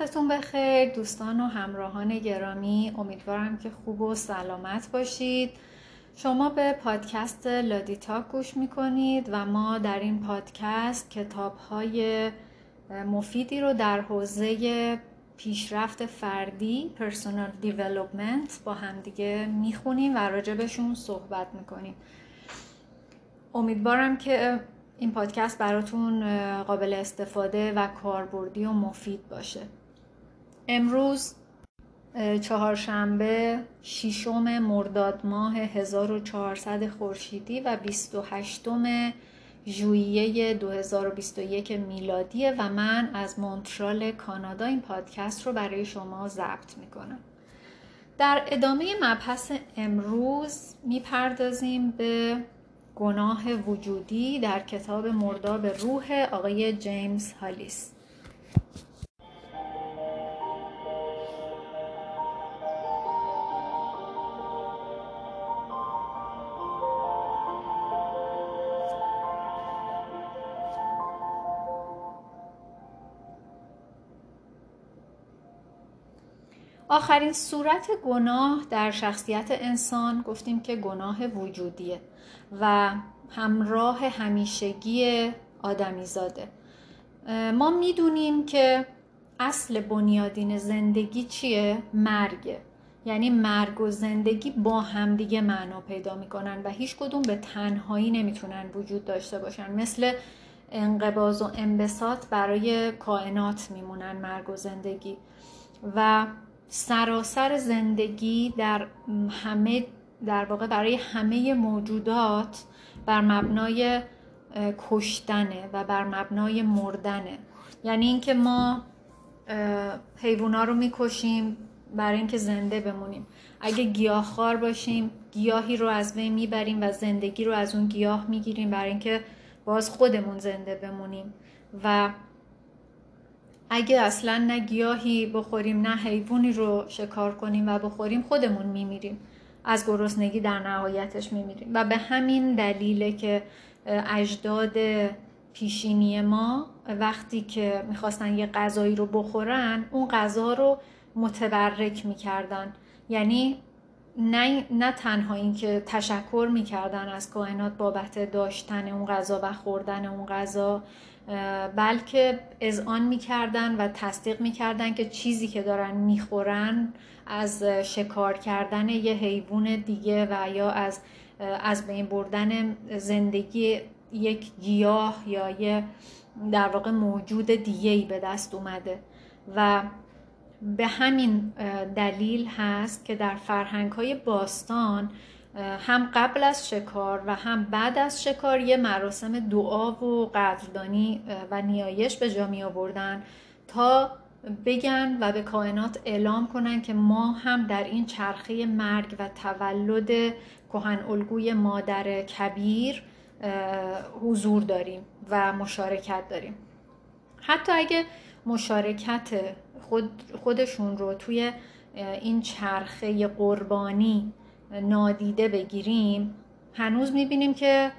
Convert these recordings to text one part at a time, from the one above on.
وقتتون بخیر دوستان و همراهان گرامی امیدوارم که خوب و سلامت باشید. شما به پادکست لادیتا گوش می‌کنید و ما در این پادکست کتاب های مفیدی رو در حوزه پیشرفت فردی personal development با همدیگه می‌خونیم و راجبشون صحبت می‌کنیم. امیدوارم که این پادکست براتون قابل استفاده و کاربردی و مفید باشه. امروز چهارشنبه ششم مرداد ماه 1400 خورشیدی و 28 ژوئیه 2021 میلادیه و من از مونترال کانادا این پادکست رو برای شما ضبط می‌کنم. در ادامه مبحث امروز می‌پردازیم به گناه وجودی در کتاب مرداب روح آقای جیمز هالیس. آخرین صورت گناه در شخصیت انسان گفتیم که گناه وجودیه و همراه همیشگی آدمیزاده ما می‌دونیم که اصل بنیادین زندگی چیه؟ مرگه. یعنی مرگ و زندگی با همدیگه معنا پیدا می‌کنن و هیچ کدوم به تنهایی نمی‌تونن وجود داشته باشن. مثل انقباز و انبساط برای کائنات میمونن مرگ و زندگی. و سراسر زندگی در همه در واقع برای همه موجودات بر مبنای کشتنه و بر مبنای مردنه. یعنی اینکه ما حیوونا رو می‌کشیم برای اینکه زنده بمونیم. اگه گیاهخوار باشیم گیاهی رو از بین می‌بریم و زندگی رو از اون گیاه می‌گیریم برای اینکه باز خودمون زنده بمونیم. و اگه اصلا نه گیاهی بخوریم نه حیوانی رو شکار کنیم و بخوریم خودمون میمیریم. از گرسنگی در نهایتش میمیریم. و به همین دلیله که اجداد پیشینی ما وقتی که می‌خواستن یه غذایی رو بخورن اون غذا رو متبرک می‌کردن. یعنی نه, نه تنها اینکه تشکر می‌کردن از کائنات بابت داشتن اون غذا و خوردن اون غذا بلکه اذعان می‌کردن و تصدیق می‌کردن که چیزی که دارن می‌خورن از شکار کردن یه حیوان دیگه و یا از از بین بردن زندگی یک گیاه یا یه در واقع موجود دیگه ای به دست اومده. و به همین دلیل هست که در فرهنگ های باستان هم قبل از شکار و هم بعد از شکار یه مراسم دعا و قدردانی و نیایش به جا می آوردن تا بگن و به کائنات اعلام کنن که ما هم در این چرخه مرگ و تولد کهن الگوی مادر کبیر حضور داریم و مشارکت داریم. حتی اگه مشارکت خود خودشون رو توی این چرخه قربانی نادیده بگیریم هنوز می‌بینیم که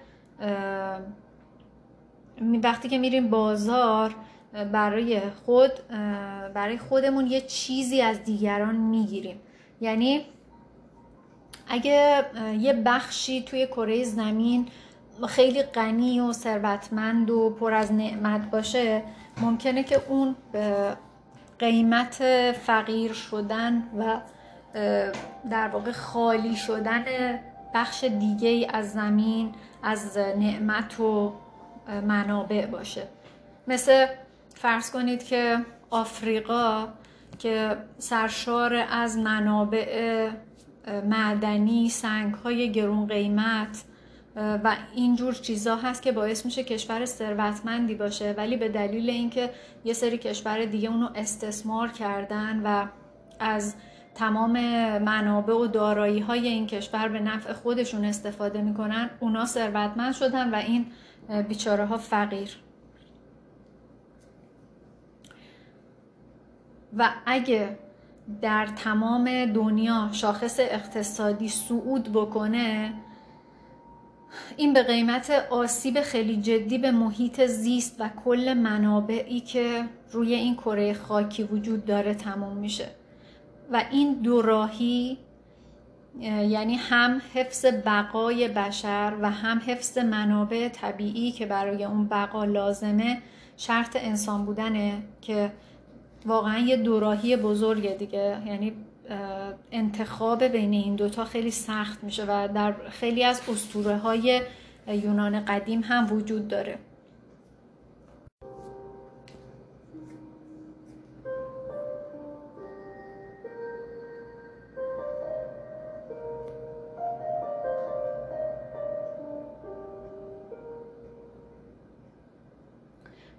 وقتی که میریم بازار برای خود برای خودمون یه چیزی از دیگران می‌گیریم. یعنی اگه یه بخشی توی کره زمین خیلی غنی و ثروتمند و پر از نعمت باشه ممکنه که اون به قیمت فقیر شدن و در واقع خالی شدن بخش دیگه ای از زمین از نعمت و منابع باشه. مثل فرض کنید که آفریقا که سرشار از منابع معدنی سنگ های گرون قیمت و اینجور چیزا هست که باعث میشه کشور ثروتمندی باشه ولی به دلیل اینکه یه سری کشور دیگه اونو استثمار کردن و از تمام منابع و دارایی های این کشور به نفع خودشون استفاده می‌کنن اونا ثروتمند شدن و این بیچاره ها فقیر. و اگه در تمام دنیا شاخص اقتصادی صعود بکنه این به قیمت آسیب خیلی جدی به محیط زیست و کل منابعی که روی این کره خاکی وجود داره تموم میشه. و این دوراهی یعنی هم حفظ بقای بشر و هم حفظ منابع طبیعی که برای اون بقا لازمه شرط انسان بودنه که واقعا یه دوراهی بزرگه دیگه. یعنی انتخاب بین این دوتا خیلی سخت میشه و در خیلی از اسطوره های یونان قدیم هم وجود داره.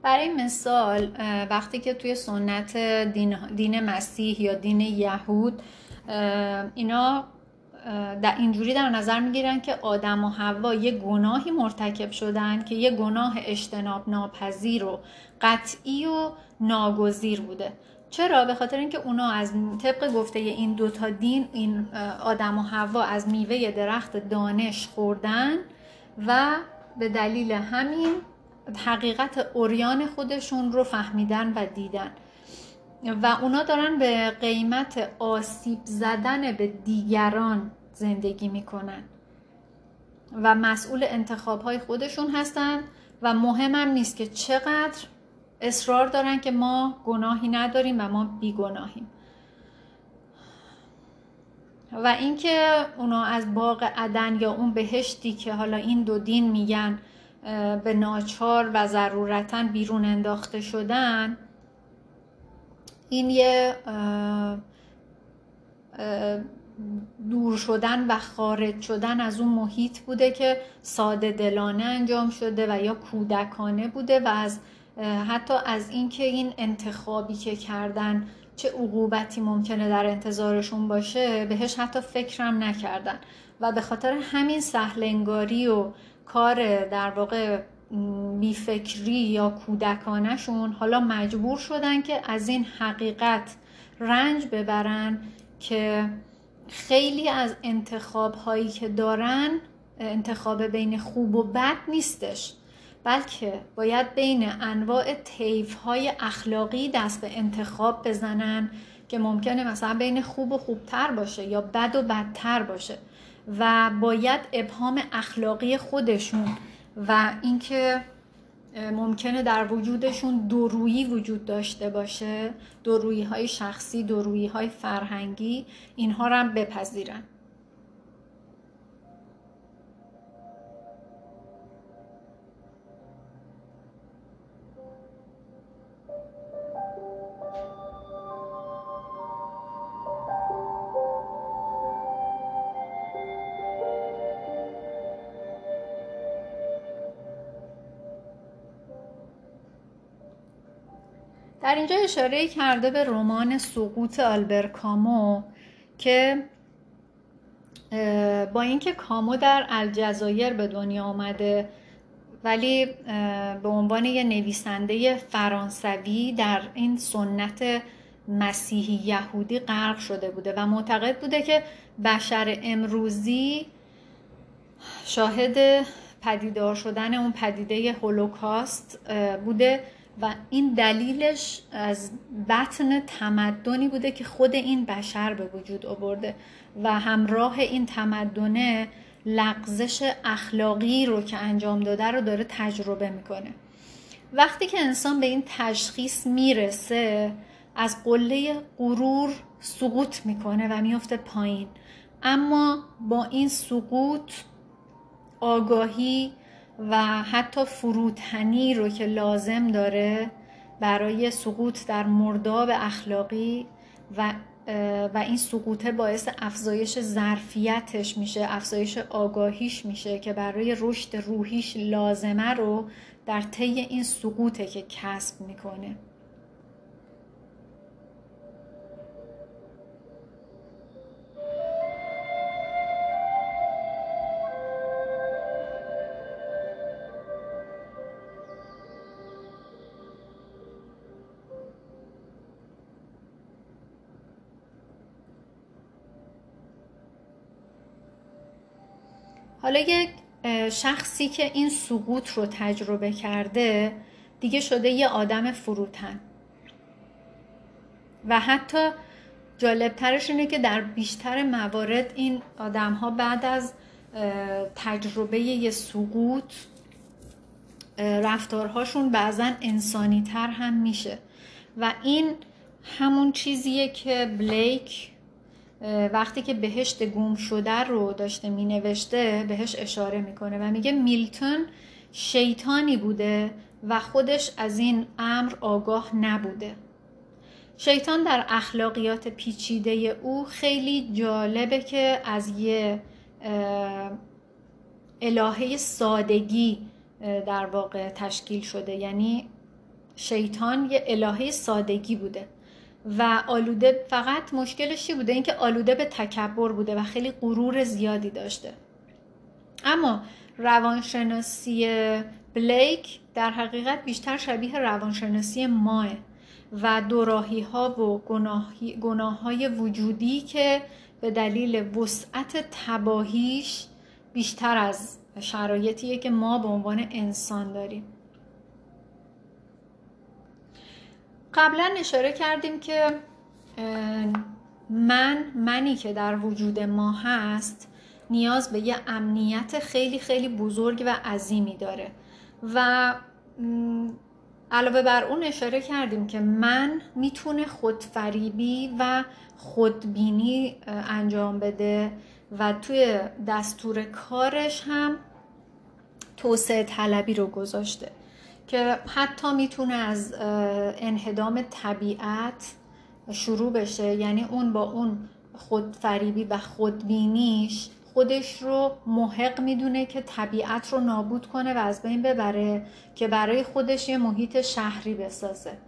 برای مثال وقتی که توی سنت دین, دین مسیح یا دین یهود اینا در اینجوری در نظر می‌گیرن که آدم و حوا یه گناهی مرتکب شدن که یه گناه اجتناب ناپذیر و قطعی و ناگزیر بوده. چرا؟ به خاطر اینکه اونا از طبق گفته این دوتا دین این آدم و حوا از میوه درخت دانش خوردن و به دلیل همین حقیقت اوریان خودشون رو فهمیدن و دیدن. و اونا دارن به قیمت آسیب زدن به دیگران زندگی می‌کنن. و مسئول انتخاب های خودشون هستن و مهمم نیست که چقدر اصرار دارن که ما گناهی نداریم و ما بیگناهیم. و اینکه اونا از باغ عدن یا اون بهشتی که حالا این دو دین میگن به ناچار و ضرورتا بیرون انداخته شدن این یه دور شدن و خارج شدن از اون محیط بوده که ساده دلانه انجام شده و یا کودکانه بوده و از حتی از اینکه این انتخابی که کردن چه عقوبتی ممکنه در انتظارشون باشه بهش حتی فکرم نکردن. و به خاطر همین سهلنگاری و کار در واقع بیفکری یا کودکانشون حالا مجبور شدن که از این حقیقت رنج ببرن که خیلی از انتخاب هایی که دارن انتخاب بین خوب و بد نیستش. بلکه باید بین انواع تیف های اخلاقی دست به انتخاب بزنن که ممکنه مثلا بین خوب و خوبتر باشه یا بد و بدتر باشه. و باید ابهام اخلاقی خودشون و اینکه ممکنه در وجودشون دورویی وجود داشته باشه دورویی های شخصی دورویی های فرهنگی اینها رو هم بپذیرن. در اینجا اشاره کرده به رمان سقوط آلبر کامو که با اینکه کامو در الجزایر به دنیا آمده ولی به عنوان یه نویسنده فرانسوی در این سنت مسیحی یهودی غرق شده بوده و معتقد بوده که بشر امروزی شاهد پدیدار شدن اون پدیده هولوکاست بوده. و این دلیلش از بطن تمدنی بوده که خود این بشر به وجود آورده و همراه این تمدنه لغزش اخلاقی رو که انجام داده رو داره تجربه می‌کنه. وقتی که انسان به این تشخیص می‌رسه از قله غرور سقوط می‌کنه و میفته پایین. اما با این سقوط آگاهی و حتی فروتنی رو که لازم داره برای سقوط در مرداب اخلاقی و و این سقوطه باعث افزایش ظرفیتش میشه افزایش آگاهیش میشه که برای رشد روحیش لازمه رو در طی این سقوطه که کسب می‌کنه. حالا یک شخصی که این سقوط رو تجربه کرده دیگه شده یه آدم فروتن. و حتی جالبترش اینه که در بیشتر موارد این آدم ها بعد از تجربه یه سقوط رفتارهاشون بعضا انسانی تر هم میشه. و این همون چیزیه که بلیک وقتی که بهشت گم شده رو داشته می نوشته بهش اشاره می‌کنه و میگه میلتون شیطانی بوده و خودش از این امر آگاه نبوده. شیطان در اخلاقیات پیچیده او خیلی جالبه که از یه الهه سادگی در واقع تشکیل شده. یعنی شیطان یه الهه سادگی بوده. و آلوده فقط مشکلش چی بوده؟ اینکه آلوده به تکبر بوده و خیلی غرور زیادی داشته. اما روانشناسی بلیک در حقیقت بیشتر شبیه روانشناسی ماه و دوراهی ها و گناه های وجودی که به دلیل وسعت تباهیش بیشتر از شرایطیه که ما به عنوان انسان داریم. قبلا اشاره کردیم که من منی که در وجود ما هست نیاز به یه امنیت خیلی خیلی بزرگ و عظیمی داره. و علاوه بر اون اشاره کردیم که من می‌تونه خودفریبی و خودبینی انجام بده و توی دستور کارش هم توسعه طلبی رو گذاشته. که حتی می‌تونه از انهدام طبیعت شروع بشه. یعنی اون با اون خودفریبی و خودبینیش خودش رو محق می‌دونه که طبیعت رو نابود کنه و از بین ببره که برای خودش یه محیط شهری بسازه.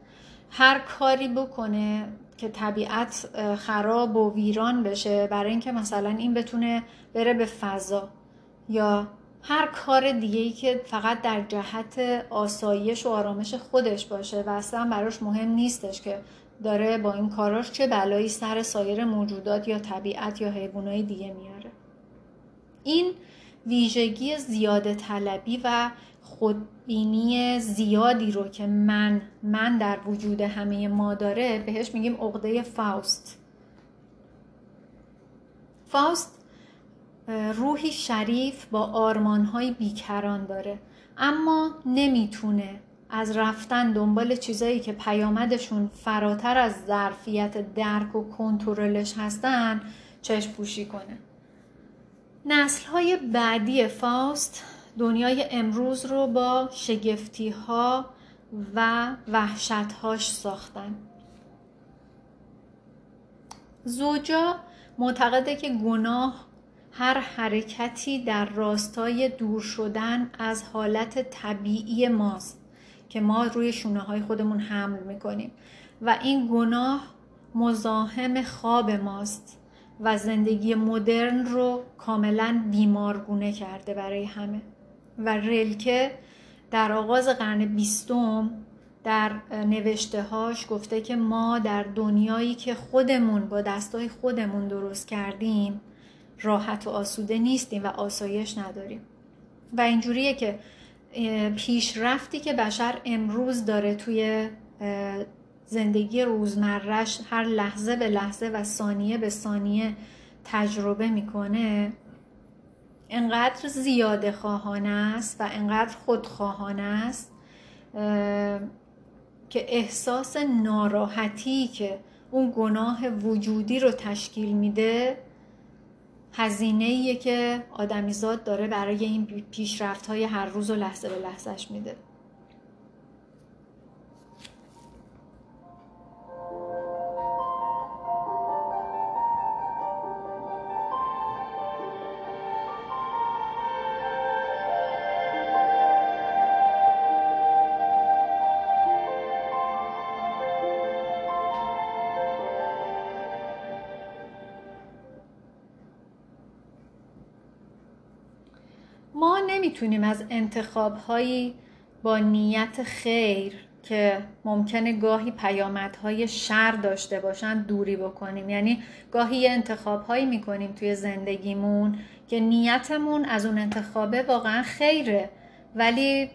هر کاری بکنه که طبیعت خراب و ویران بشه برای اینکه مثلا این بتونه بره به فضا یا هر کار دیگه ای که فقط در جهت آسایش و آرامش خودش باشه و اصلا براش مهم نیستش که داره با این کاراش چه بلایی سر سایر موجودات یا طبیعت یا حیوانات دیگه میاره. این ویژگی زیاده طلبی و خودبینی زیادی رو که من من در وجود همه ما داره بهش میگیم عقده فاوست. فاوست روحی شریف با آرمانهای بیکران داره. اما نمی‌تونه از رفتن دنبال چیزایی که پیامدشون فراتر از ظرفیت درک و کنترلش هستن چشم پوشی کنه. نسل های بعدی فاست دنیای امروز رو با شگفتی ها و وحشت هاش ساختن. زوجا معتقده که گناه هر حرکتی در راستای دور شدن از حالت طبیعی ماست که ما روی شونه های خودمون حمل می‌کنیم. و این گناه مزاحم خواب ماست و زندگی مدرن رو کاملا بیمارگونه کرده برای همه. و ریلکه در آغاز قرن بیستم در نوشته هاش گفته که ما در دنیایی که خودمون با دستای خودمون درست کردیم راحت و آسوده نیستیم و آسایش نداریم. و اینجوریه که پیشرفتی که بشر امروز داره توی زندگی روزمرش هر لحظه به لحظه و ثانیه به ثانیه تجربه می‌کنه انقدر زیاده خواهانه است و انقدر خودخواهانه است که احساس ناراحتی که اون گناه وجودی رو تشکیل میده هزینه که آدمیزاد داره برای این پیشرفت های هر روز و لحظه به لحظهش میده. نمی‌تونیم از انتخابهایی با نیت خیر که ممکنه گاهی پیامدهای شر داشته باشن دوری بکنیم. یعنی گاهی یه انتخابهایی می‌کنیم توی زندگیمون که که نیتمون از اون انتخابه واقعا خیره ولی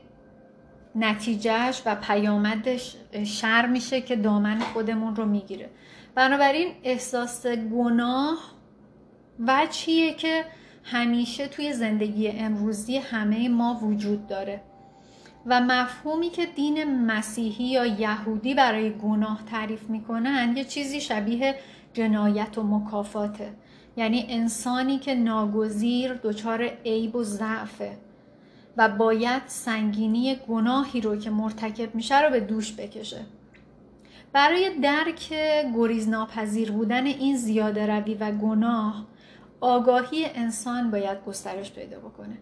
نتیجهش و پیامدش شر میشه که دامن خودمون رو می‌گیره. بنابراین احساس گناه وجهیه که همیشه توی زندگی امروزی همه ما وجود داره. و مفهومی که دین مسیحی یا یهودی برای گناه تعریف می‌کنن یه چیزی شبیه جنایت و مکافاته. یعنی انسانی که ناگزیر دچار عیب و ضعفه و باید سنگینی گناهی رو که مرتکب میشه رو به دوش بکشه. برای درک گریز ناپذیر بودن این زیاده روی و گناه آگاهی انسان باید گسترش پیدا بکنه.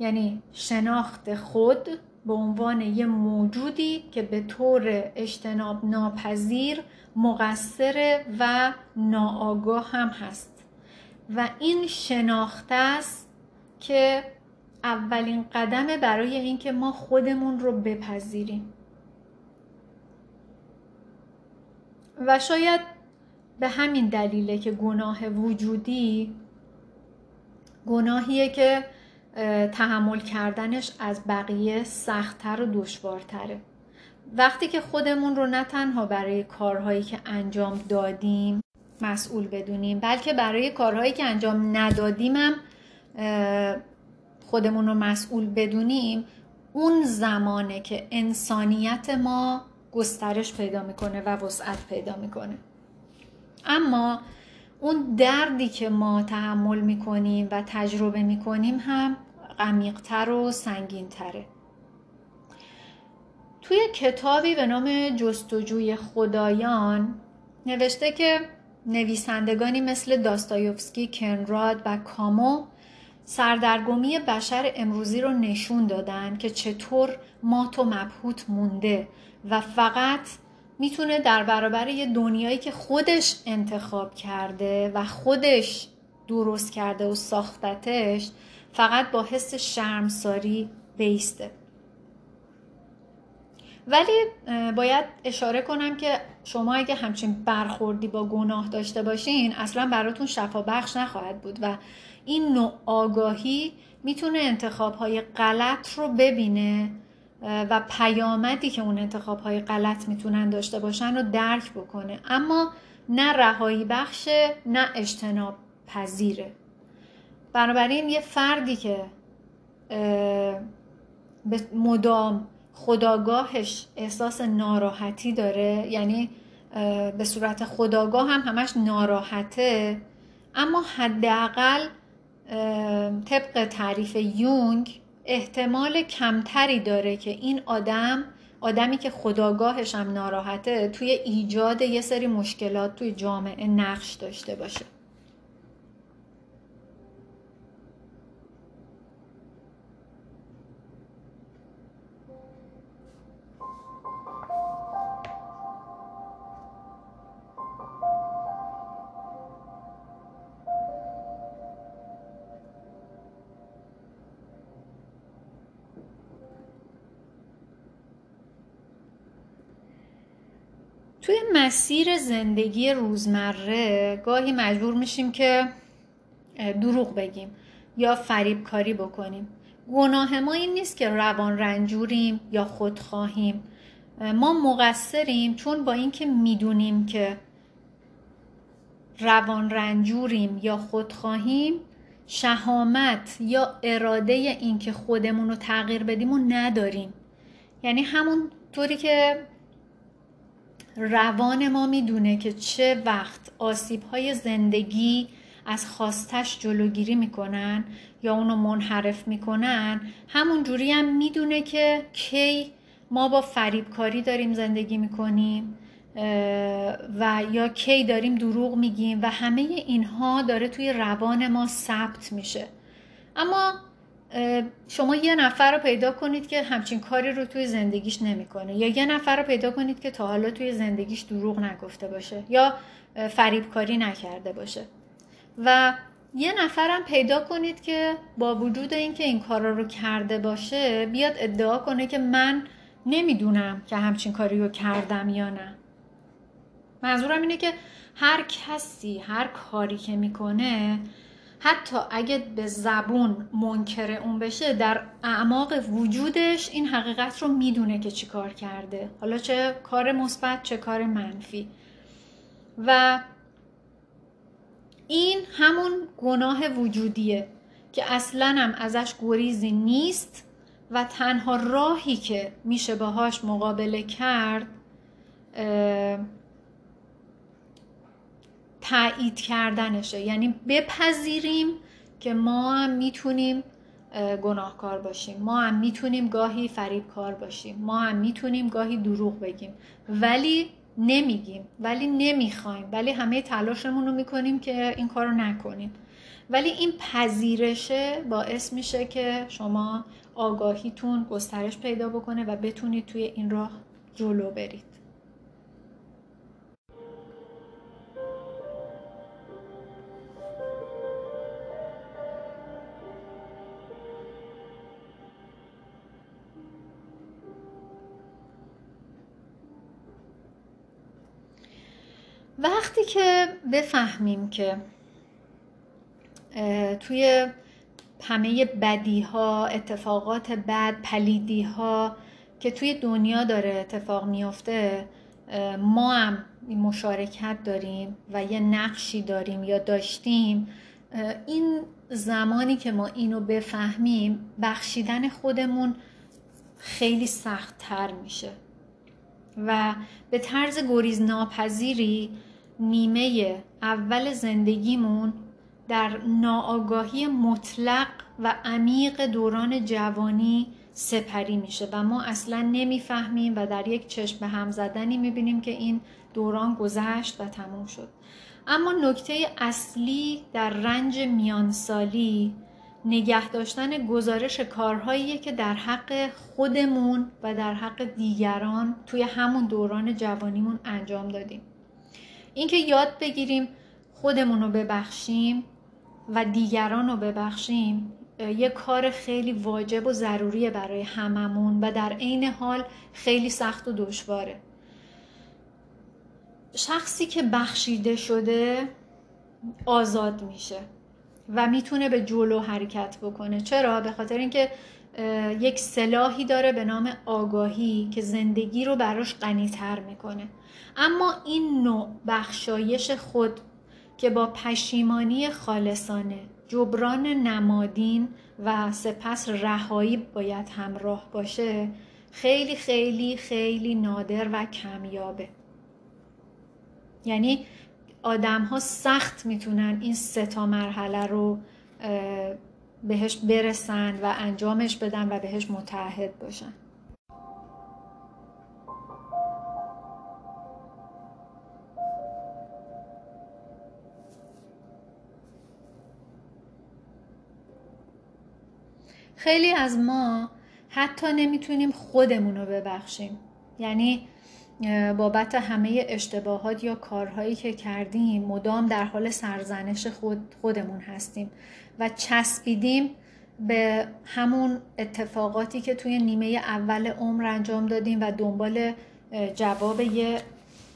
یعنی شناخت خود به عنوان یه موجودی که به طور اجتناب ناپذیر مقصر و ناآگاه هم هست. و این شناخته است که اولین قدمه برای اینکه ما خودمون رو بپذیریم. و شاید به همین دلیله که گناه وجودی گناهیه که تحمل کردنش از بقیه سختتر و دشوارتره. وقتی که خودمون رو نه تنها برای کارهایی که انجام دادیم مسئول بدونیم بلکه برای کارهایی که انجام ندادیم هم خودمون رو مسئول بدونیم اون زمانه که انسانیت ما گسترش پیدا می‌کنه و وسعت پیدا می‌کنه. اما اون دردی که ما تحمل می‌کنیم و تجربه می‌کنیم هم عمیقتر و سنگینتره. توی کتابی به نام جستجوی خدایان نوشته که نویسندگانی مثل داستایوفسکی، کنراد و کامو سردرگمی بشر امروزی رو نشون دادن که چطور مات و مبهوت مونده و فقط می‌تونه در برابر یه دنیایی که خودش انتخاب کرده و خودش درست کرده و ساختتش فقط با حس شرمساری بیسته. ولی باید اشاره کنم که شما اگه همچین برخوردی با گناه داشته باشین اصلا براتون شفا بخش نخواهد بود و این نوع آگاهی می‌تونه انتخاب های غلط رو ببینه و پیامدی که اون انتخاب های غلط می‌تونن داشته باشن رو درک بکنه. اما نه رهایی بخشه نه اجتناب پذیره. بنابراین یه فردی که به مدام خداگاهش احساس ناراحتی داره یعنی به صورت خداگاه هم همش ناراحته اما حداقل طبق تعریف یونگ احتمال کمتری داره که این آدم آدمی که خداگاهش هم ناراحته توی ایجاد یه سری مشکلات توی جامعه نقش داشته باشه. مسیر زندگی روزمره گاهی مجبور میشیم که دروغ بگیم یا فریب کاری بکنیم. گناه ما این نیست که روان رنجوریم یا خودخواهیم. ما مقصریم چون با اینکه می‌دونیم که روان رنجوریم یا خودخواهیم شهامت یا اراده اینکه خودمون رو تغییر بدیم و نداریم. یعنی همون طوری که روان ما می‌دونه که چه وقت آسیب های زندگی از خواستش جلوگیری می‌کنن یا اونو منحرف می‌کنن همون جوری هم می‌دونه که کی ما با فریبکاری داریم زندگی می‌کنیم و یا کی داریم دروغ میگیم و همه اینها داره توی روان ما ثبت میشه. اما شما یه نفر رو پیدا کنید که همچین کاری رو توی زندگیش نمی‌کنه. یا یه نفر رو پیدا کنید که تا حالا توی زندگیش دروغ نگفته باشه یا فریبکاری نکرده باشه. و یه نفرم پیدا کنید که با وجود اینکه این کارا رو کرده باشه بیاد ادعا کنه که من نمی‌دونم که همچین کاری رو کردم یا نه. منظورم اینه که هر کسی هر کاری که می‌کنه حتی اگه به زبون منکر اون بشه در اعماق وجودش این حقیقت رو می‌دونه که چی کار کرده. حالا چه کار مثبت چه کار منفی. و این همون گناه وجودیه که اصلا هم ازش گریزی نیست و تنها راهی که میشه باهاش مقابله کرد تایید کردنشه. یعنی بپذیریم که ما هم می‌تونیم گناهکار باشیم. ما هم می‌تونیم گاهی فریبکار باشیم. ما هم می‌تونیم گاهی دروغ بگیم. ولی نمیگیم. ولی نمی‌خوایم. ولی همه تلاشمون رو می‌کنیم که این کار رو نکنیم. ولی این پذیرشه باعث میشه که شما آگاهیتون گسترش پیدا بکنه و بتونید توی این راه جلو برید. که بفهمیم که توی همه بدی ها اتفاقات بد پلیدی ها که توی دنیا داره اتفاق میافته ما هم مشارکت داریم و یه نقشی داریم یا داشتیم این زمانی که ما اینو بفهمیم بخشیدن خودمون خیلی سخت تر میشه. و به طرز گریز ناپذیری نیمه اول زندگیمون در ناآگاهی مطلق و عمیق دوران جوانی سپری میشه و ما اصلا نمی‌فهمیم و در یک چشم هم زدنی می‌بینیم که این دوران گذشت و تموم شد. اما نکته اصلی در رنج میانسالی نگه داشتن گزارش کارهایی که در حق خودمون و در حق دیگران توی همون دوران جوانیمون انجام دادیم. اینکه یاد بگیریم خودمون رو ببخشیم و دیگران رو ببخشیم یه کار خیلی واجب و ضروریه برای هممون و در عین حال خیلی سخت و دشواره. شخصی که بخشیده شده آزاد میشه و می‌تونه به جلو حرکت بکنه. چرا؟ به خاطر اینکه یک سلاحی داره به نام آگاهی که زندگی رو براش غنیتر می‌کنه. اما این نوع بخشایش خود که با پشیمانی خالصانه جبران نمادین و سپس رهایی باید همراه باشه خیلی خیلی خیلی نادر و کمیابه. یعنی آدم ها سخت می‌تونن این سه تا مرحله رو بهش برسن و انجامش بدن و بهش متعهد باشن. خیلی از ما حتی نمی‌تونیم خودمون رو ببخشیم. یعنی بابت همه اشتباهات یا کارهایی که کردیم مدام در حال سرزنش خود خودمون هستیم و چسبیدیم به همون اتفاقاتی که توی نیمه اول عمر انجام دادیم و دنبال جواب یه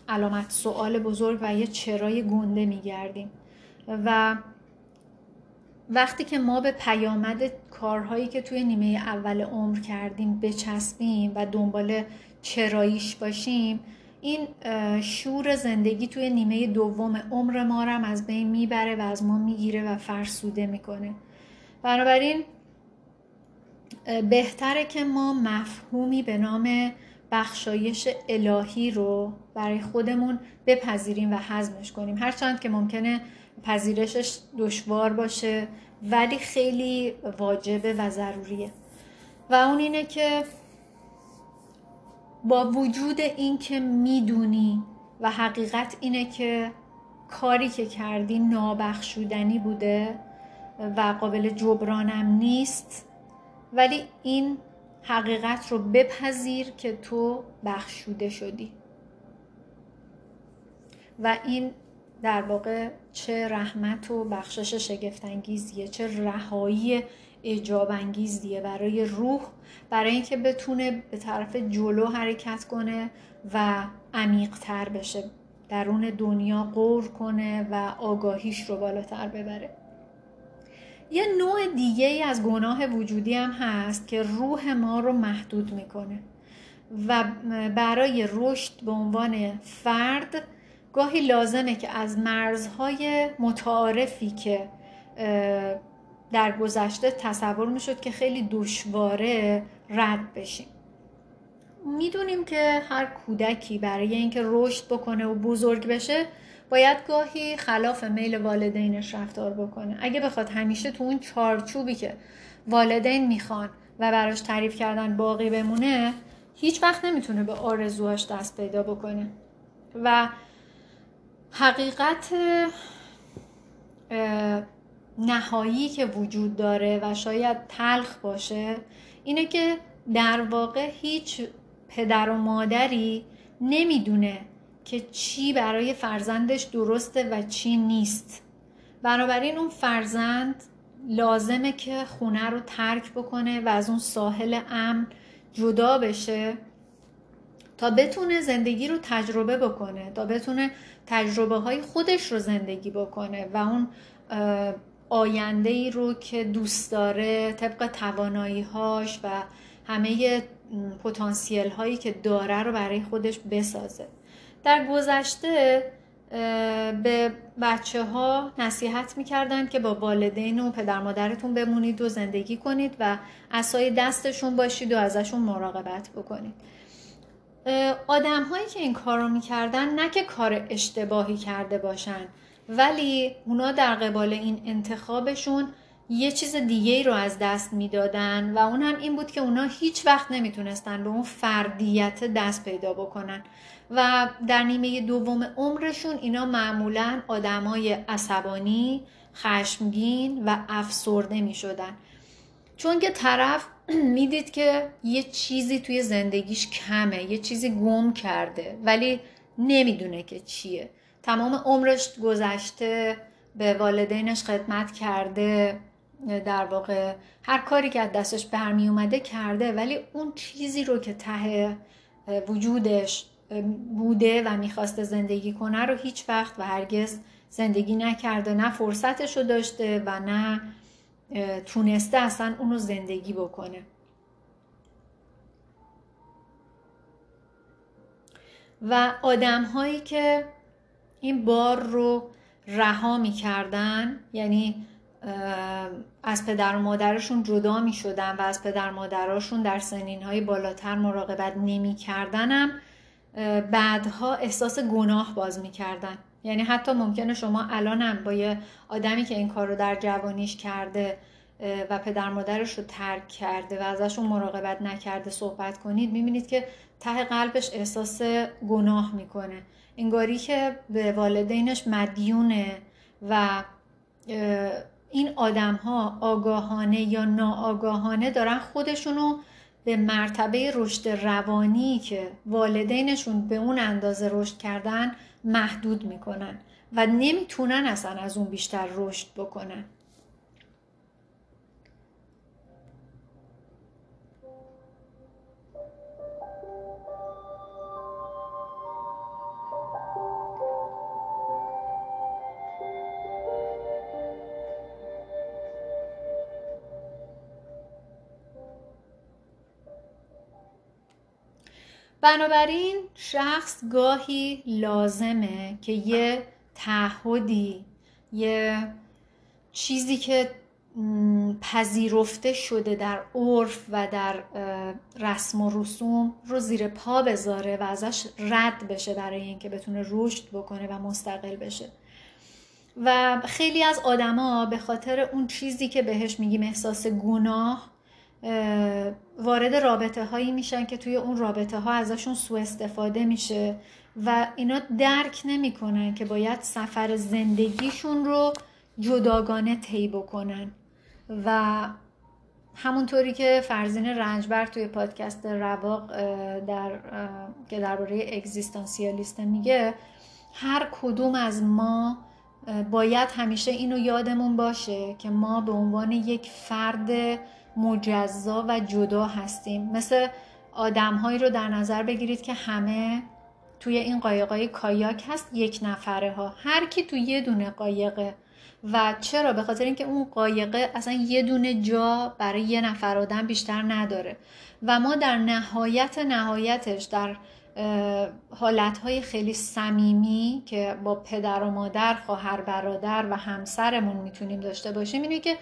علامت سوال بزرگ و یه چرای گنده میگردیم. و وقتی که ما به پیامد کارهایی که توی نیمه اول عمر کردیم بچسبیم و دنبال چراییش باشیم این شور زندگی توی نیمه دوم عمر ما رو از بین می‌بره و از ما می‌گیره و فرسوده می‌کنه. بنابراین بهتره که ما مفهومی به نام بخشایش الهی رو برای خودمون بپذیریم و حزمش کنیم. هرچند که ممکنه پذیرشش دشوار باشه ولی خیلی واجبه و ضروریه. و اون اینه که با وجود اینکه می‌دونی و حقیقت اینه که کاری که کردی نابخشودنی بوده و قابل جبرانم نیست ولی این حقیقت رو بپذیر که تو بخشوده شدی. و این در واقع چه رحمت و بخشش شگفتانگیزیه چه رهایی اجاب انگیزیه برای روح برای اینکه بتونه به طرف جلو حرکت کنه و عمیقتر بشه درون دنیا قور کنه و آگاهیش رو بالاتر ببره. یه نوع دیگه ای از گناه وجودی هم هست که روح ما رو محدود می‌کنه و برای رشد به عنوان فرد گاهی لازمه که از مرزهای متعارفی که در گذشته تصور می‌شد که خیلی دشواره رد بشیم. می‌دونیم که هر کودکی برای اینکه رشد بکنه و بزرگ بشه باید گاهی خلاف میل والدینش رفتار بکنه. اگه بخواد همیشه تو اون چارچوبی که والدین می‌خوان و براش تعریف کردن باقی بمونه هیچ وقت نمی‌تونه به آرزوهاش دست پیدا بکنه. و حقیقت نهایی که وجود داره و شاید تلخ باشه اینه که در واقع هیچ پدر و مادری نمی‌دونه که چی برای فرزندش درسته و چی نیست. بنابراین اون فرزند لازمه که خونه رو ترک بکنه و از اون ساحل امن جدا بشه. تا بتونه زندگی رو تجربه بکنه تا بتونه تجربه های خودش رو زندگی بکنه و اون آینده ای رو که دوست داره طبق توانایی هاش و همه پتانسیل هایی که داره رو برای خودش بسازه. در گذشته به بچه ها نصیحت می‌کردند که با والدین و پدر مادرتون بمونید و زندگی کنید و اسای دستشون باشید و ازشون مراقبت بکنید. آدم هایی که این کار رو می‌کردن نه که کار اشتباهی کرده باشن ولی اونا در قبال این انتخابشون یه چیز دیگه رو از دست می‌دادن و اون هم این بود که اونا هیچ وقت نمی‌تونستن به اون فردیت دست پیدا بکنن و در نیمه دوم عمرشون اینا معمولا آدمای عصبانی، خشمگین و افسرده می شدن. چون که طرف می‌دید که یه چیزی توی زندگیش کمه یه چیزی گم کرده ولی نمی‌دونه که چیه. تمام عمرش گذشته به والدینش خدمت کرده در واقع هر کاری که از دستش برمی اومده کرده ولی اون چیزی رو که ته وجودش بوده و می‌خواسته زندگی کنه رو هیچ وقت و هرگز زندگی نکرده نه فرصتش رو داشته و نه تونسته اصلا اونو زندگی بکنه و آدم هایی که این بار رو رها می‌کردن یعنی از پدر و مادرشون جدا می شدن و از پدر مادرشون در سنین های بالاتر مراقبت نمی کردنم بعدها احساس گناه باز می کردن. یعنی حتی ممکنه شما الانم با یه آدمی که این کار رو در جوانیش کرده و پدر مادرش رو ترک کرده و ازشون مراقبت نکرده صحبت کنید می‌بینید که ته قلبش احساس گناه می‌کنه. انگاری که به والدینش مدیونه و این آدم ها آگاهانه یا ناآگاهانه دارن خودشونو به مرتبه رشد روانی که والدینشون به اون اندازه رشد کردن محدود می‌کنن و نمی‌تونن اصلا از اون بیشتر رشد بکنن. بنابراین شخص گاهی لازمه که یه تعهدی یه چیزی که پذیرفته شده در عرف و در رسم و رسوم رو زیر پا بذاره و ازش رد بشه برای اینکه بتونه رشد بکنه و مستقل بشه. و خیلی از آدما به خاطر اون چیزی که بهش میگیم احساس گناه وارد رابطه هایی میشن که توی اون رابطه ها ازشون سوء استفاده میشه و اینا درک نمی‌کنن که باید سفر زندگیشون رو جداگانه طی بکنن. و همونطوری که فرزین رنجبر توی پادکست رواق در که درباره اگزیستانسیالیست میگه هر کدوم از ما باید همیشه اینو یادمون باشه که ما به عنوان یک فرد مجزا و جدا هستیم. مثل آدمهایی رو در نظر بگیرید که همه توی این قایقای کایاک هست یک نفره ها هر کی توی یه دونه قایقه و چرا؟ به خاطر اینکه اون قایقه اصلا یه دونه جا برای یه نفر آدم بیشتر نداره. و ما در نهایت نهایتش در حالتهای خیلی صمیمی که با پدر و مادر خواهر برادر و همسرمون می‌تونیم داشته باشیم اینه که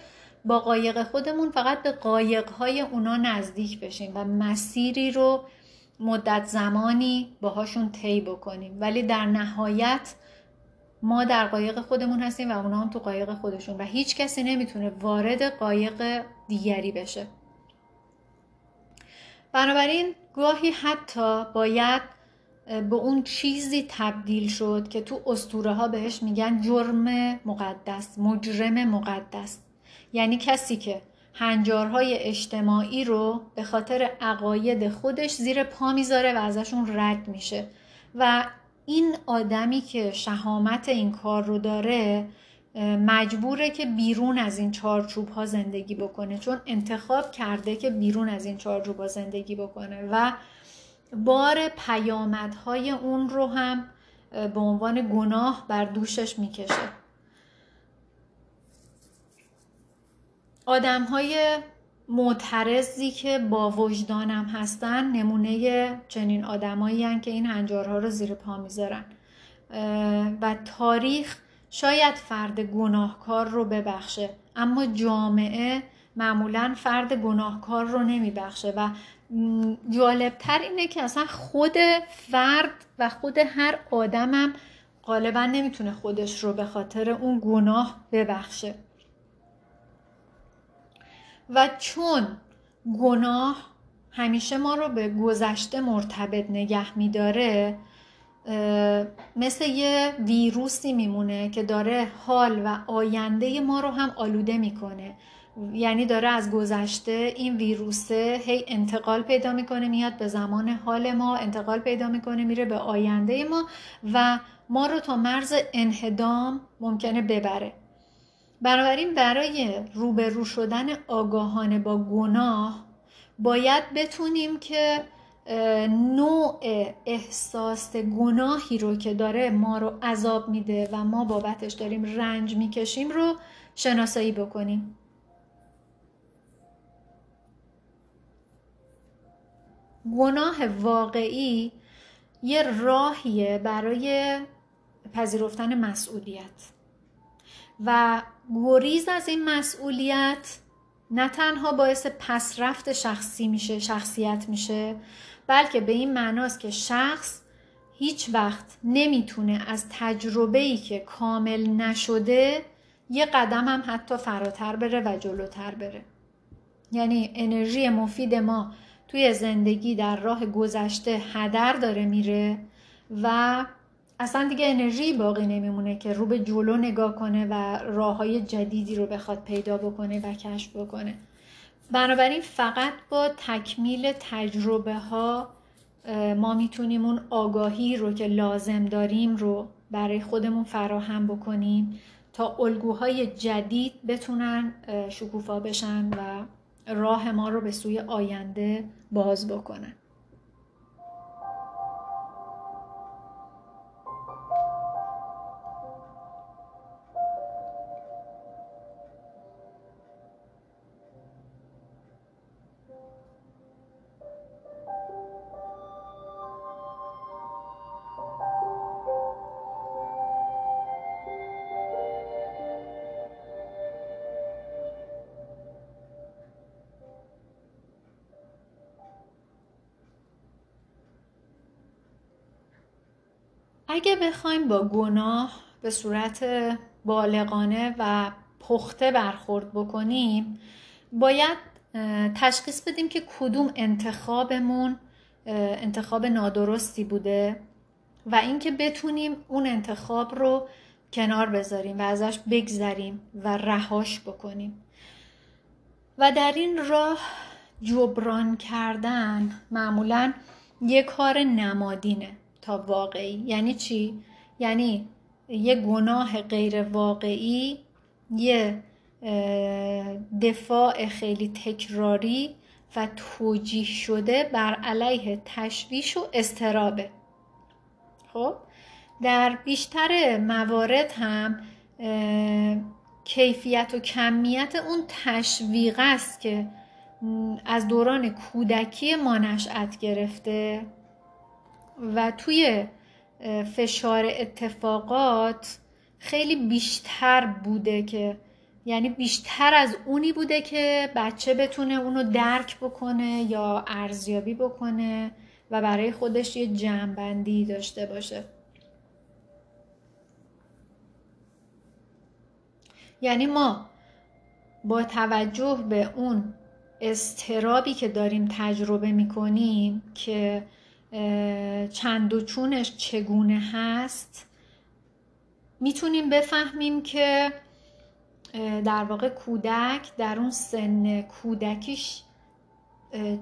با قایق خودمون فقط به قایقهای اونا نزدیک بشیم و مسیری رو مدت زمانی باهاشون طی بکنیم. ولی در نهایت ما در قایق خودمون هستیم و اونا هم تو قایق خودشون و هیچ کسی نمی‌تونه وارد قایق دیگری بشه. بنابراین گاهی حتی باید به اون چیزی تبدیل شد که تو استوره ها بهش میگن جرم مقدس مجرم مقدس. یعنی کسی که هنجارهای اجتماعی رو به خاطر عقاید خودش زیر پا می‌ذاره و ازشون رد میشه. و این آدمی که شهامت این کار رو داره مجبوره که بیرون از این چارچوب ها زندگی بکنه. چون انتخاب کرده که بیرون از این چارچوب ها زندگی بکنه و بار پیامدهای اون رو هم به عنوان گناه بر دوشش می‌کشه. آدم های معترضی که با وجدانم هستن نمونه چنین آدمایی که این هنجارها رو زیر پا می‌ذارن. و تاریخ شاید فرد گناهکار رو ببخشه اما جامعه معمولا فرد گناهکار رو نمیبخشه. و جالبتر اینه که اصلا خود فرد و خود هر آدمم غالبا نمی‌تونه خودش رو به خاطر اون گناه ببخشه. و چون گناه همیشه ما رو به گذشته مرتبط نگه میداره مثل یه ویروسی میمونه که داره حال و آینده ما رو هم آلوده می‌کنه. یعنی داره از گذشته این ویروسه هی انتقال پیدا می‌کنه میاد به زمان حال ما انتقال پیدا می‌کنه میره به آینده ما و ما رو تا مرز انهدام ممکنه ببره. بنابراین برای روبرو شدن آگاهانه با گناه باید بتونیم که نوع احساس گناهی رو که داره ما رو عذاب میده و ما بابتش داریم رنج می‌کشیم رو شناسایی بکنیم. گناه واقعی یه راهیه برای پذیرفتن مسئولیت. و گریز از این مسئولیت نه تنها باعث پسرفت شخصی میشه شخصیت میشه بلکه به این معناست که شخص هیچ وقت نمی‌تونه از تجربه ای که کامل نشده یه قدم هم حتی فراتر بره و جلوتر بره. یعنی انرژی مفید ما توی زندگی در راه گذشته هدر داره میره و اصلا دیگه انرژی باقی نمیمونه که رو به جلو نگاه کنه و راه های جدیدی رو بخواد پیدا بکنه و کشف بکنه. بنابراین فقط با تکمیل تجربه ها ما می‌تونیم اون آگاهی رو که لازم داریم رو برای خودمون فراهم بکنیم تا الگوهای جدید بتونن شکوفا بشن و راه ما رو به سوی آینده باز بکنن. اگه بخوایم با گناه به صورت بالغانه و پخته برخورد بکنیم باید تشخیص بدیم که کدوم انتخابمون انتخاب نادرستی بوده و اینکه بتونیم اون انتخاب رو کنار بذاریم و ازش بگذریم و رهاش بکنیم. و در این راه جبران کردن معمولا یه کار نمادینه. تا واقعی. یعنی چی؟ یعنی یه گناه غیر واقعی یه دفاع خیلی تکراری و توجیه شده بر علیه تشویش و استرابه. خب؟ در بیشتر موارد هم کیفیت و کمیت اون تشویق است که از دوران کودکی ما نشأت گرفته. و توی فشار اتفاقات خیلی بیشتر بوده که یعنی بیشتر از اونی بوده که بچه بتونه اونو درک بکنه یا ارزیابی بکنه و برای خودش یه جمعبندی داشته باشه. یعنی ما با توجه به اون استرابی که داریم تجربه می‌کنیم که چند و چونش چگونه هست می‌تونیم بفهمیم که در واقع کودک در اون سن کودکیش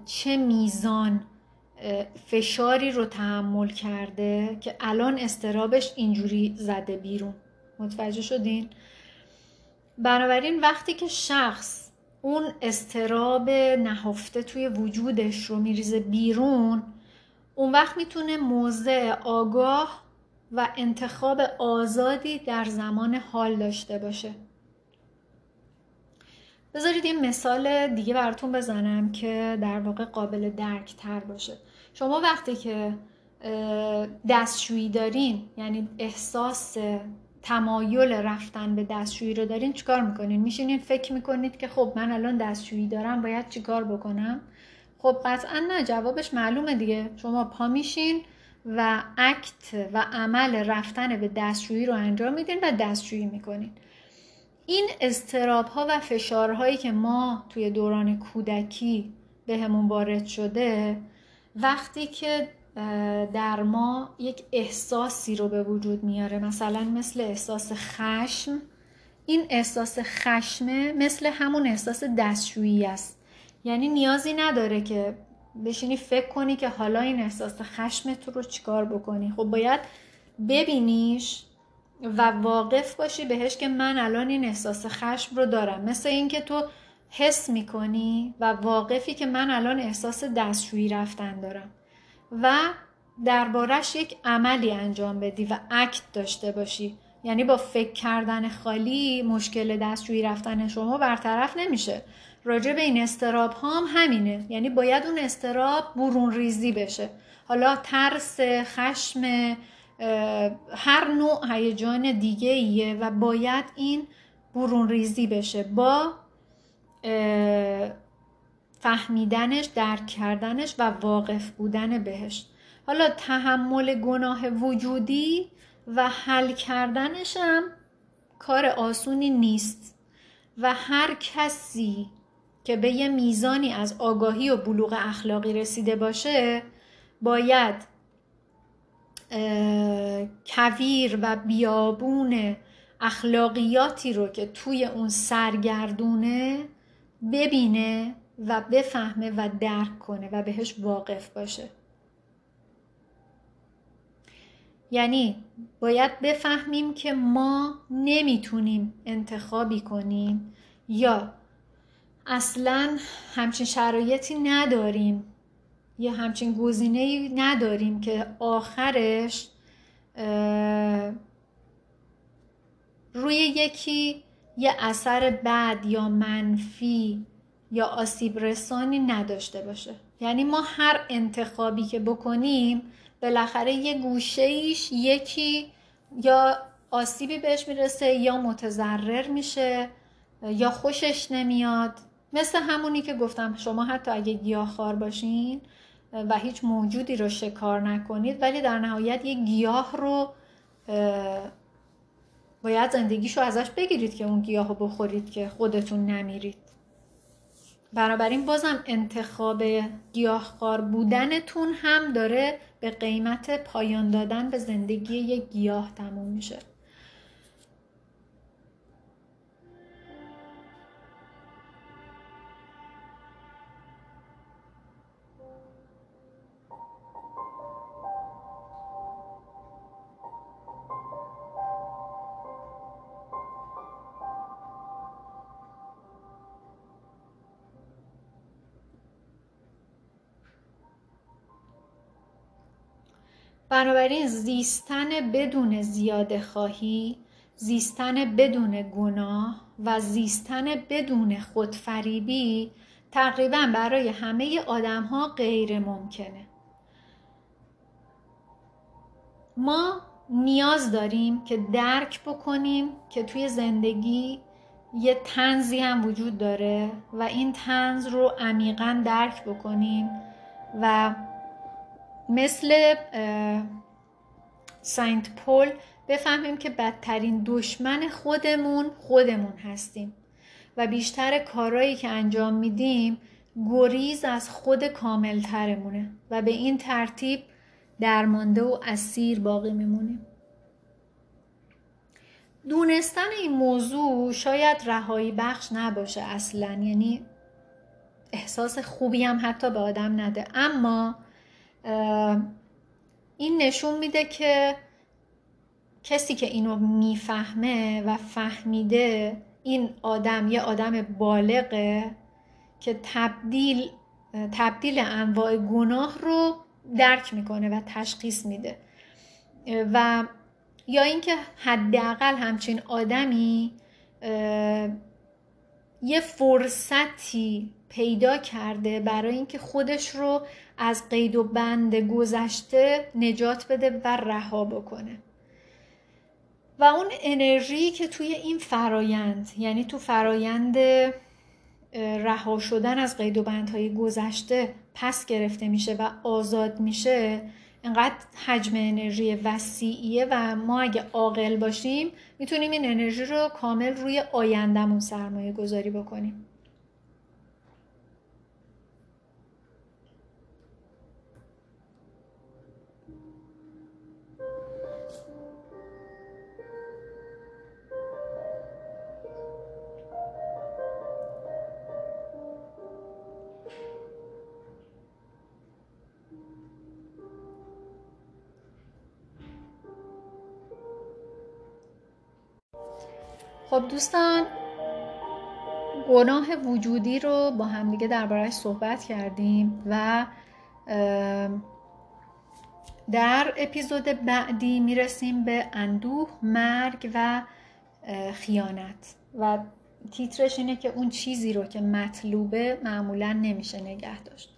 چه میزان فشاری رو تحمل کرده که الان استرابش اینجوری زده بیرون متوجه شدین؟ بنابراین وقتی که شخص اون استراب نهفته توی وجودش رو میریزه بیرون اون وقت می‌تونه موضع آگاه و انتخاب آزادی در زمان حال داشته باشه. بذارید یه مثال دیگه براتون بزنم که در واقع قابل درک تر باشه. شما وقتی که دستشویی دارین یعنی احساس تمایل رفتن به دستشویی رو دارین چیکار می‌کنین؟ میشینین فکر می‌کنید که خب من الان دستشویی دارم باید چیکار بکنم؟ خب قطعا نه جوابش معلومه دیگه. شما پا میشین و اکت و عمل رفتن به دستشویی رو انجام میدین و دستشویی می‌کنین. این استراب ها و فشارهایی که ما توی دوران کودکی بهمون وارد شده وقتی که در ما یک احساسی رو به وجود میاره مثلا مثل احساس خشم این احساس خشمه مثل همون احساس دستشویی است. یعنی نیازی نداره که بشینی فکر کنی که حالا این احساس خشمت رو چیکار بکنی. خب باید ببینیش و واقف باشی بهش که من الان این احساس خشم رو دارم. مثل اینکه تو حس می‌کنی و واقفی که من الان احساس دستشویی رفتن دارم. و دربارش یک عملی انجام بدی و اکت داشته باشی. یعنی با فکر کردن خالی مشکل دستشویی رفتن شما برطرف نمیشه. راجع به این استراب هم همینه. یعنی باید اون استراب برون ریزی بشه. حالا ترس خشم هر نوع هیجان دیگه ایه و باید این برون ریزی بشه. با فهمیدنش درک کردنش و واقف بودن بهش. حالا تحمل گناه وجودی و حل کردنش هم کار آسونی نیست. و هر کسی که به یه میزانی از آگاهی و بلوغ اخلاقی رسیده باشه باید کویر و بیابون اخلاقیاتی رو که توی اون سرگردونه ببینه و بفهمه و درک کنه و بهش واقف باشه. یعنی باید بفهمیم که ما نمی‌تونیم انتخابی کنیم یا اصلا همچین شرایطی نداریم یا همچین گزینه نداریم که آخرش روی یکی یه اثر بد یا منفی یا آسیب رسانی نداشته باشه. یعنی ما هر انتخابی که بکنیم بالاخره یه گوشه ایش یکی یا آسیبی بهش می‌رسه یا متضرر میشه یا خوشش نمیاد. مثل همونی که گفتم شما حتی اگه گیاهخوار باشین و هیچ موجودی رو شکار نکنید ولی در نهایت یه گیاه رو باید زندگیشو ازش بگیرید که اون گیاه رو بخورید که خودتون نمیرید. بنابراین بازم انتخاب گیاهخوار بودنتون هم داره به قیمت پایان دادن به زندگی یک گیاه تموم میشه. بنابراین زیستن بدون زیاده خواهی زیستن بدون گناه و زیستن بدون خودفریبی تقریبا برای همه آدم ها غیر ممکنه. ما نیاز داریم که درک بکنیم که توی زندگی یه تنزی هم وجود داره و این تنز رو عمیقا درک بکنیم و مثل سنت پول بفهمیم که بدترین دشمن خودمون خودمون هستیم. و بیشتر کارهایی که انجام میدیم گریز از خود کاملترمونه و به این ترتیب درمانده و اسیر باقی میمونیم. دونستن این موضوع شاید رهایی بخش نباشه اصلا یعنی احساس خوبی هم حتی به آدم نده. اما این نشون میده که کسی که اینو می‌فهمه و فهمیده این آدم یه آدم بالغه که تبدیل تبدیل انواع گناه رو درک می‌کنه و تشخیص میده. و یا اینکه حداقل همچین آدمی یه فرصتی پیدا کرده برای اینکه خودش رو از قید و بند گذشته نجات بده و رها بکنه. و اون انرژی که توی این فرایند یعنی تو فرایند رها شدن از قید و بندهای گذشته پس گرفته میشه و آزاد میشه انقدر حجم انرژی وسیعیه و ما اگه عاقل باشیم می‌تونیم این انرژی رو کامل روی آیندهمون سرمایه گذاری بکنیم. خب دوستان گناه وجودی رو با همدیگه دربارهش صحبت کردیم و در اپیزود بعدی می‌رسیم به اندوه، مرگ و خیانت. و تیترش اینه که اون چیزی رو که مطلوبه معمولا نمیشه نگه داشت.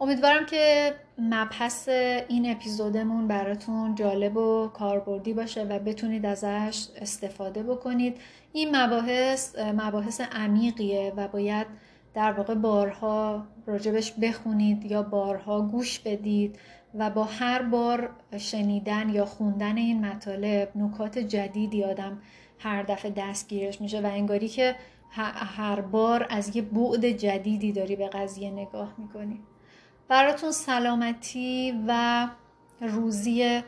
امیدوارم که مبحث این اپیزودمون براتون جالب و کاربردی باشه و بتونید ازش استفاده بکنید. این مباحث مباحث عمیقیه و باید در واقع بارها راجبش بخونید یا بارها گوش بدید و با هر بار شنیدن یا خوندن این مطالب نکات جدیدی آدم هر دفعه دستگیرش میشه و انگاری که هر بار از یه بعد جدیدی داری به قضیه نگاه می‌کنی. براتون سلامتی و روزی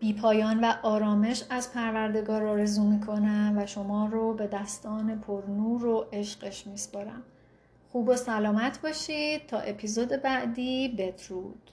بیپایان و آرامش از پروردگار آرزو می‌کنم و شما رو به دستان پرنور و عشقش میسپارم. خوب و سلامت باشید. تا اپیزود بعدی. بدرود.